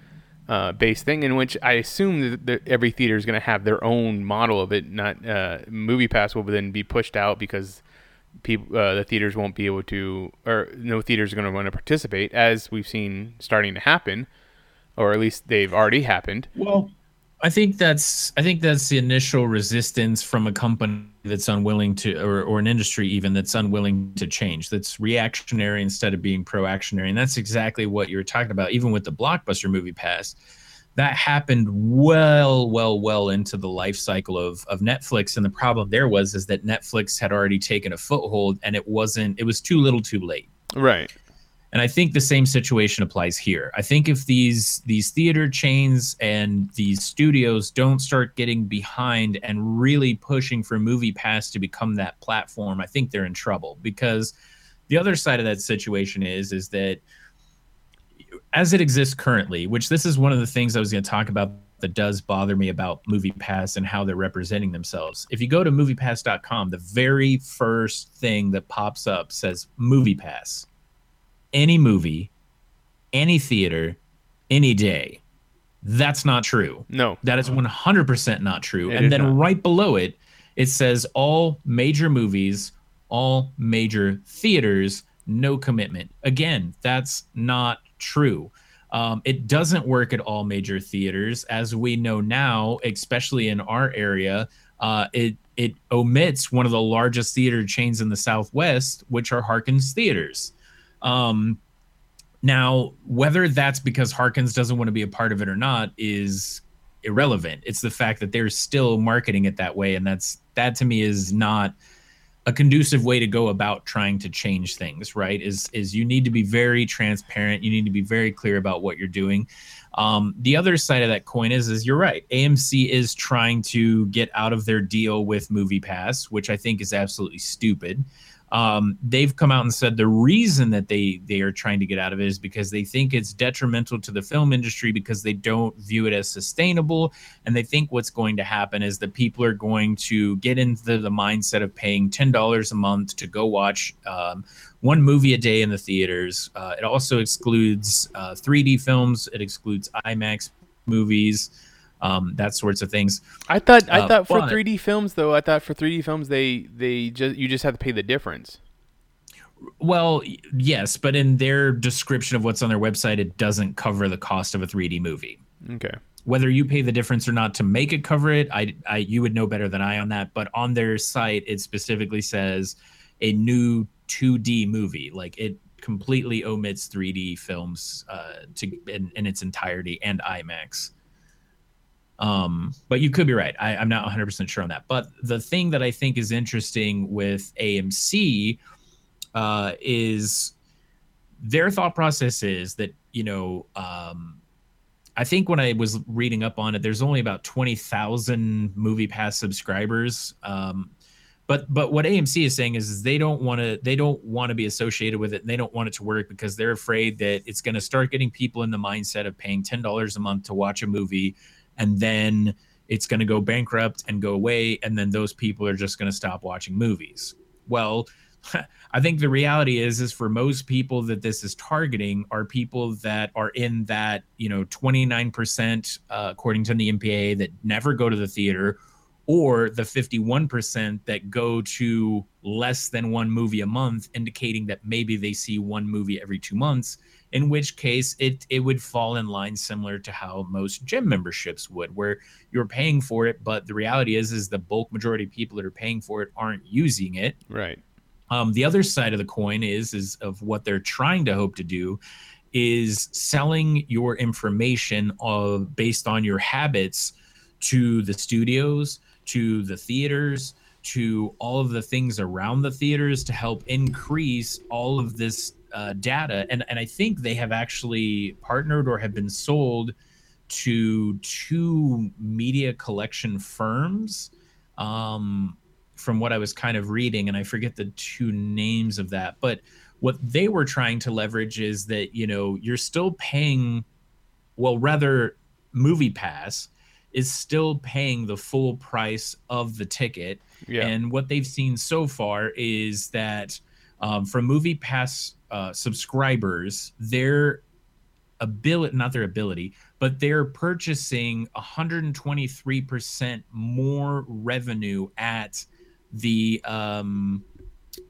uh, based thing in which I assume that every theater is going to have their own model of it. Not uh, Movie Pass will then be pushed out because people uh, the theaters won't be able to, or no theaters are going to want to participate, as we've seen starting to happen, or at least they've already happened. Well, I think that's I think that's the initial resistance from a company that's unwilling to or, or an industry even that's unwilling to change that's reactionary instead of being proactionary. And that's exactly what you were talking about. Even with the blockbuster movie pass that happened well well well into the life cycle of of Netflix. And the problem there was is that Netflix had already taken a foothold and it wasn't it was too little too late. Right and I think the same situation applies here. I think if these these theater chains and these studios don't start getting behind and really pushing for Movie Pass to become that platform, I think they're in trouble because the other side of that situation is is that as it exists currently, which this is one of the things I was going to talk about that does bother me about Movie Pass and how they're representing themselves. If you go to moviepass.com, the very first thing that pops up says Movie Pass any movie, any theater, any day. That's not true. No. That is 100% not true. It and then not. right below it, it says all major movies, all major theaters, no commitment. Again, that's not true. Um, it doesn't work at all major theaters, as we know now, especially in our area. Uh, it it omits one of the largest theater chains in the Southwest, which are Harkins Theaters. Um, now, whether that's because Harkins doesn't want to be a part of it or not is irrelevant. It's the fact that they're still marketing it that way, and that's that to me is not a conducive way to go about trying to change things right? Is is you need to be very transparent you need to be very clear about what you're doing. Um, the other side of that coin is is you're right. Amc is trying to get out of their deal with movie pass which i think is absolutely stupid um, they've come out and said the reason that they they are trying to get out of it is because they think it's detrimental to the film industry because they don't view it as sustainable. And they think what's going to happen is that people are going to get into the mindset of paying $10 a month to go watch um, one movie a day in the theaters. Uh, it also excludes uh, 3d films. It excludes imax movies um, that sorts of things. I thought I Uh, thought for but- 3D films though, I thought for 3D films they they just you just have to pay the difference. Well, yes, but in their description of what's on their website, it doesn't cover the cost of a 3D movie. Okay. Whether you pay the difference or not to make it cover it, I, I you would know better than I on that. But on their site, it specifically says a new 2D movie. Like it completely omits 3D films uh, to in, in its entirety and IMAX. Um, but you could be right. I, I'm not 100% sure on that. But the thing that I think is interesting with AMC uh, is their thought process is that, you know, um, I think when I was reading up on it, there's only about 20,000 Movie Pass subscribers. Um, but but what AMC is saying is, is they don't want to they don't want to be associated with it. And they don't want it to work because they're afraid that it's going to start getting people in the mindset of paying ten dollars a month to watch a movie, and then it's going to go bankrupt and go away, and then those people are just going to stop watching movies. Well, I think the reality is is for most people that this is targeting are people that are in that you know 29% uh, according to the MPA that never go to the theater or the 51% that go to less than one movie a month indicating that maybe they see one movie every 2 months in which case it it would fall in line similar to how most gym memberships would where you're paying for it but the reality is is the bulk majority of people that are paying for it aren't using it Right. um, the other side of the coin is is of what they're trying to hope to do is selling your information of based on your habits to the studios to the theaters to all of the things around the theaters to help increase all of this uh, data and and I think they have actually partnered or have been sold to two media collection firms um, from what I was kind of reading, and I forget the two names of that. But what they were trying to leverage is that you know you're still paying, well, rather, Movie Pass is still paying the full price of the ticket. Yeah. And what they've seen so far is that um, from Movie Pass uh, subscribers, their ability, not their ability, but they're purchasing 123% more revenue at the um,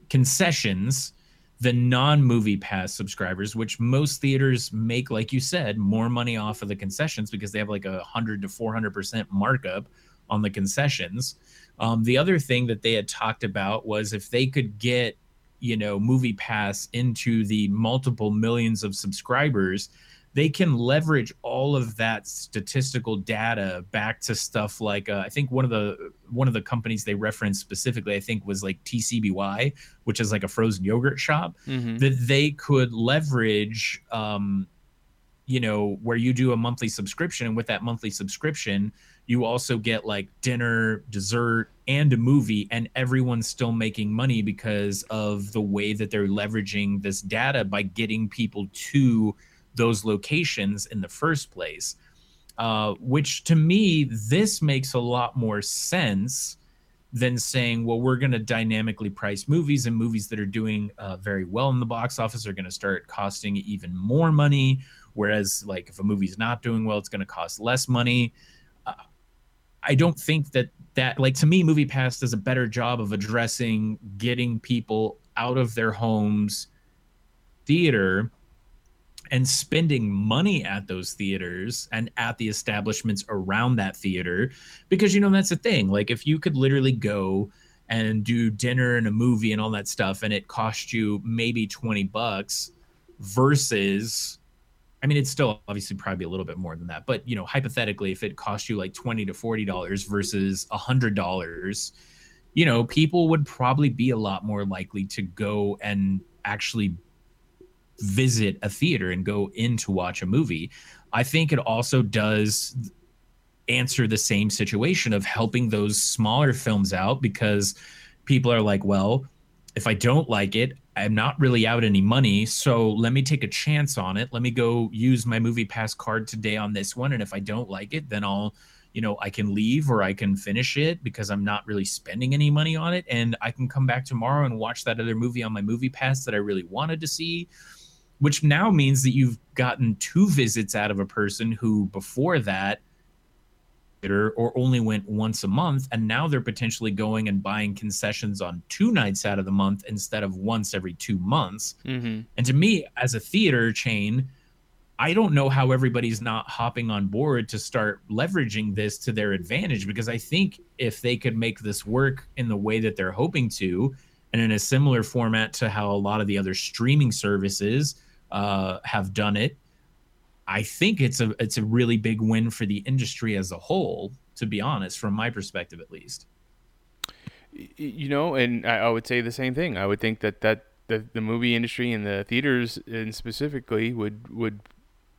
concessions than non-movie pass subscribers which most theaters make like you said more money off of the concessions because they have like a 100 to 400% markup on the concessions. Um, the other thing that they had talked about was if they could get you know movie pass into the multiple millions of subscribers they can leverage all of that statistical data back to stuff like uh, I think one of the one of the companies they referenced specifically I think was like TCBY, which is like a frozen yogurt shop Mhm. that they could leverage um you know where you do a monthly subscription and with that monthly subscription you also get like dinner dessert and a movie and everyone's still making money because of the way that they're leveraging this data by getting people to those locations in the first place. Uh, which to me this makes a lot more sense than saying well we're going to dynamically price movies and movies that are doing uh, very well in the box office are going to start costing even more money whereas like if a movie's not doing well it's going to cost less money i don't think that that like to me movie pass does a better job of addressing getting people out of their homes theater and spending money at those theaters and at the establishments around that theater. Because you know that's the thing like if you could literally go and do dinner and a movie and all that stuff and it cost you maybe 20 bucks versus I mean, it's still obviously probably a little bit more than that, but you know, hypothetically, if it cost you like twenty to forty dollars versus a hundred dollars, you know, people would probably be a lot more likely to go and actually visit a theater and go in to watch a movie. I think it also does answer the same situation of helping those smaller films out because people are like, well, if I don't like it, I'm not really out any money. So let me take a chance on it. Let me go use my movie pass card today on this one. And if I don't like it, then I'll, you know, I can leave or I can finish it because I'm not really spending any money on it. And I can come back tomorrow and watch that other movie on my movie pass that I really wanted to see, which now means that you've gotten two visits out of a person who before that or only went once a month and now they're potentially going and buying concessions on two nights out of the month instead of once every two months Mm-hmm. and to me as a theater chain i don't know how everybody's not hopping on board to start leveraging this to their advantage because i think if they could make this work in the way that they're hoping to and in a similar format to how a lot of the other streaming services uh, have done it I think it's a it's a really big win for the industry as a whole. To be honest, from my perspective at least. You know, and I, I would say the same thing. I would think that that the, the movie industry and the theaters, and specifically, would would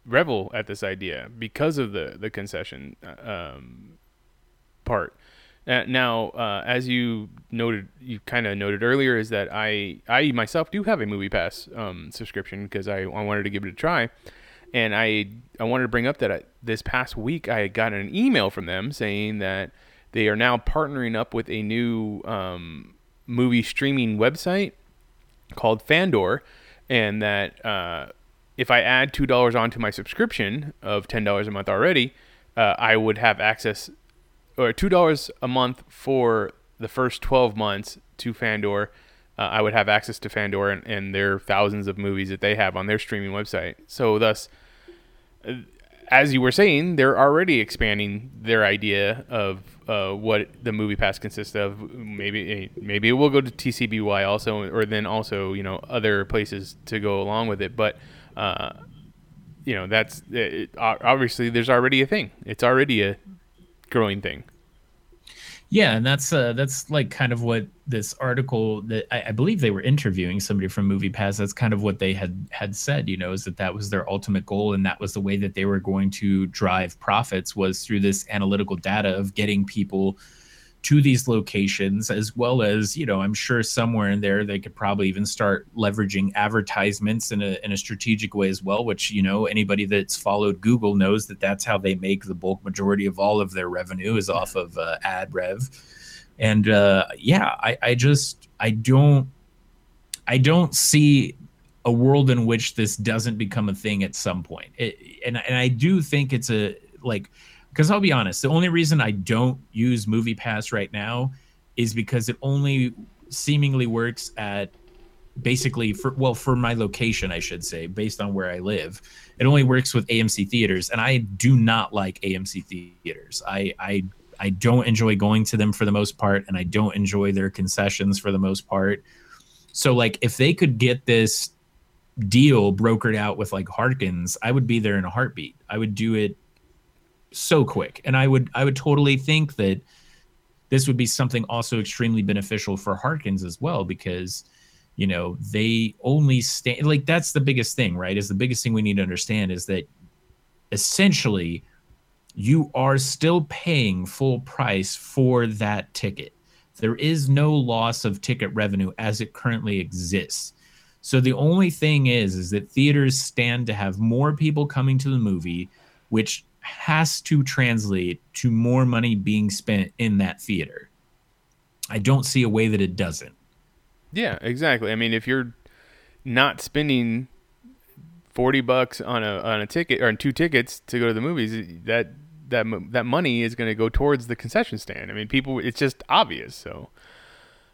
revel at this idea because of the the concession um, part. Uh, now, uh, as you noted, you kind of noted earlier, is that I I myself do have a Movie Pass um, subscription because I, I wanted to give it a try and I I wanted to bring up that I, this past week I got an email from them saying that they are now partnering up with a new um, movie streaming website called Fandor, and that uh, if I add two dollars onto my subscription of ten dollars a month already, uh, I would have access or two dollars a month for the first twelve months to Fandor. Uh, I would have access to Fandor and, and their thousands of movies that they have on their streaming website. So, thus, uh, as you were saying, they're already expanding their idea of uh, what the movie pass consists of. Maybe maybe it will go to TCBY also, or then also you know other places to go along with it. But uh, you know that's it, obviously there's already a thing. It's already a growing thing. Yeah, and that's uh, that's like kind of what this article that I, I, believe they were interviewing somebody from Movie Pass. That's kind of what they had had said. You know, is that that was their ultimate goal, and that was the way that they were going to drive profits was through this analytical data of getting people to these locations as well as you know i'm sure somewhere in there they could probably even start leveraging advertisements in a, in a strategic way as well which you know anybody that's followed google knows that that's how they make the bulk majority of all of their revenue is off of uh, ad rev. And uh, yeah I, I just i don't i don't see a world in which this doesn't become a thing at some point. It, and, and i do think it's a like because I'll be honest, the only reason I don't use Movie Pass right now is because it only seemingly works at basically for well for my location I should say based on where I live. It only works with AMC theaters and I do not like AMC theaters. I I I don't enjoy going to them for the most part and I don't enjoy their concessions for the most part. So like if they could get this deal brokered out with like Harkins, I would be there in a heartbeat. I would do it so quick. And I would I would totally think that this would be something also extremely beneficial for Harkins as well because you know they only stand like that's the biggest thing right? Is the biggest thing we need to understand is that essentially you are still paying full price for that ticket. There is no loss of ticket revenue as it currently exists. So the only thing is is that theaters stand to have more people coming to the movie which has to translate to more money being spent in that theater. I don't see a way that it doesn't. Yeah, exactly. I mean, if you're not spending 40 bucks on a on a ticket or on two tickets to go to the movies, that that that money is going to go towards the concession stand. I mean, people it's just obvious. So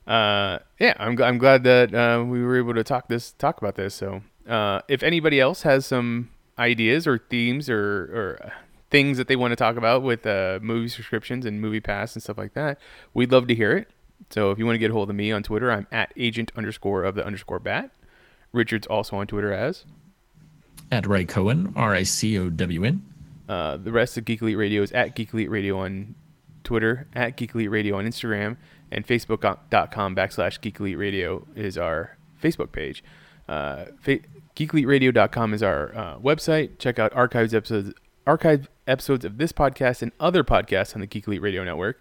uh, yeah, I'm I'm glad that uh, we were able to talk this talk about this. So uh, if anybody else has some ideas or themes or or things that they want to talk about with uh, movie subscriptions and movie pass and stuff like that, we'd love to hear it. So if you want to get a hold of me on Twitter, I'm at agent underscore of the underscore bat. Richard's also on Twitter as At Ray Cohen, R I C O W N. Uh, the rest of Geek Elite Radio is at Geek Elite Radio on Twitter, at Geek Elite Radio on Instagram, and Facebook.com backslash Geek Elite Radio is our Facebook page. Uh, fa- GeekEliteRadio.com is our uh, website. Check out archives episodes, archive episodes of this podcast and other podcasts on the Geek Elite Radio Network.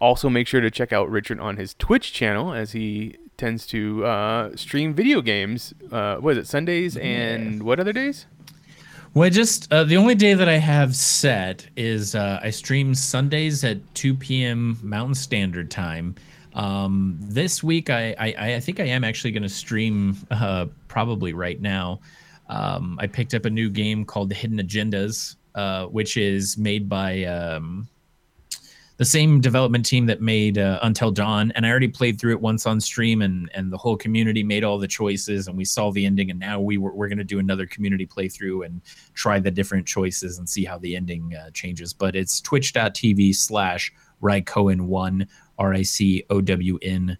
Also, make sure to check out Richard on his Twitch channel as he tends to uh, stream video games. Uh, what is it, Sundays and what other days? Well, I just uh, the only day that I have set is uh, I stream Sundays at 2 p.m. Mountain Standard Time. Um, this week, I, I, I think I am actually going to stream uh, probably right now. Um, I picked up a new game called The Hidden Agendas, uh, which is made by um, the same development team that made uh, Until Dawn, and I already played through it once on stream, and and the whole community made all the choices, and we saw the ending, and now we were, we're going to do another community playthrough and try the different choices and see how the ending uh, changes. But it's twitch.tv slash Ricown1, R I C O W N,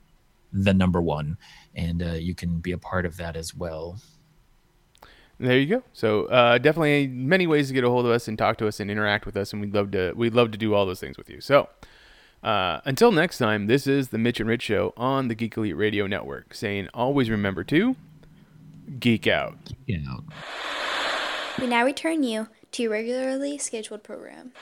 the number one, and uh, you can be a part of that as well. There you go. So uh, definitely many ways to get a hold of us and talk to us and interact with us, and we'd love to we'd love to do all those things with you. So uh, until next time, this is the Mitch and Rich Show on the Geek Elite Radio Network, saying always remember to geek out. Geek out. We now return you to your regularly scheduled program.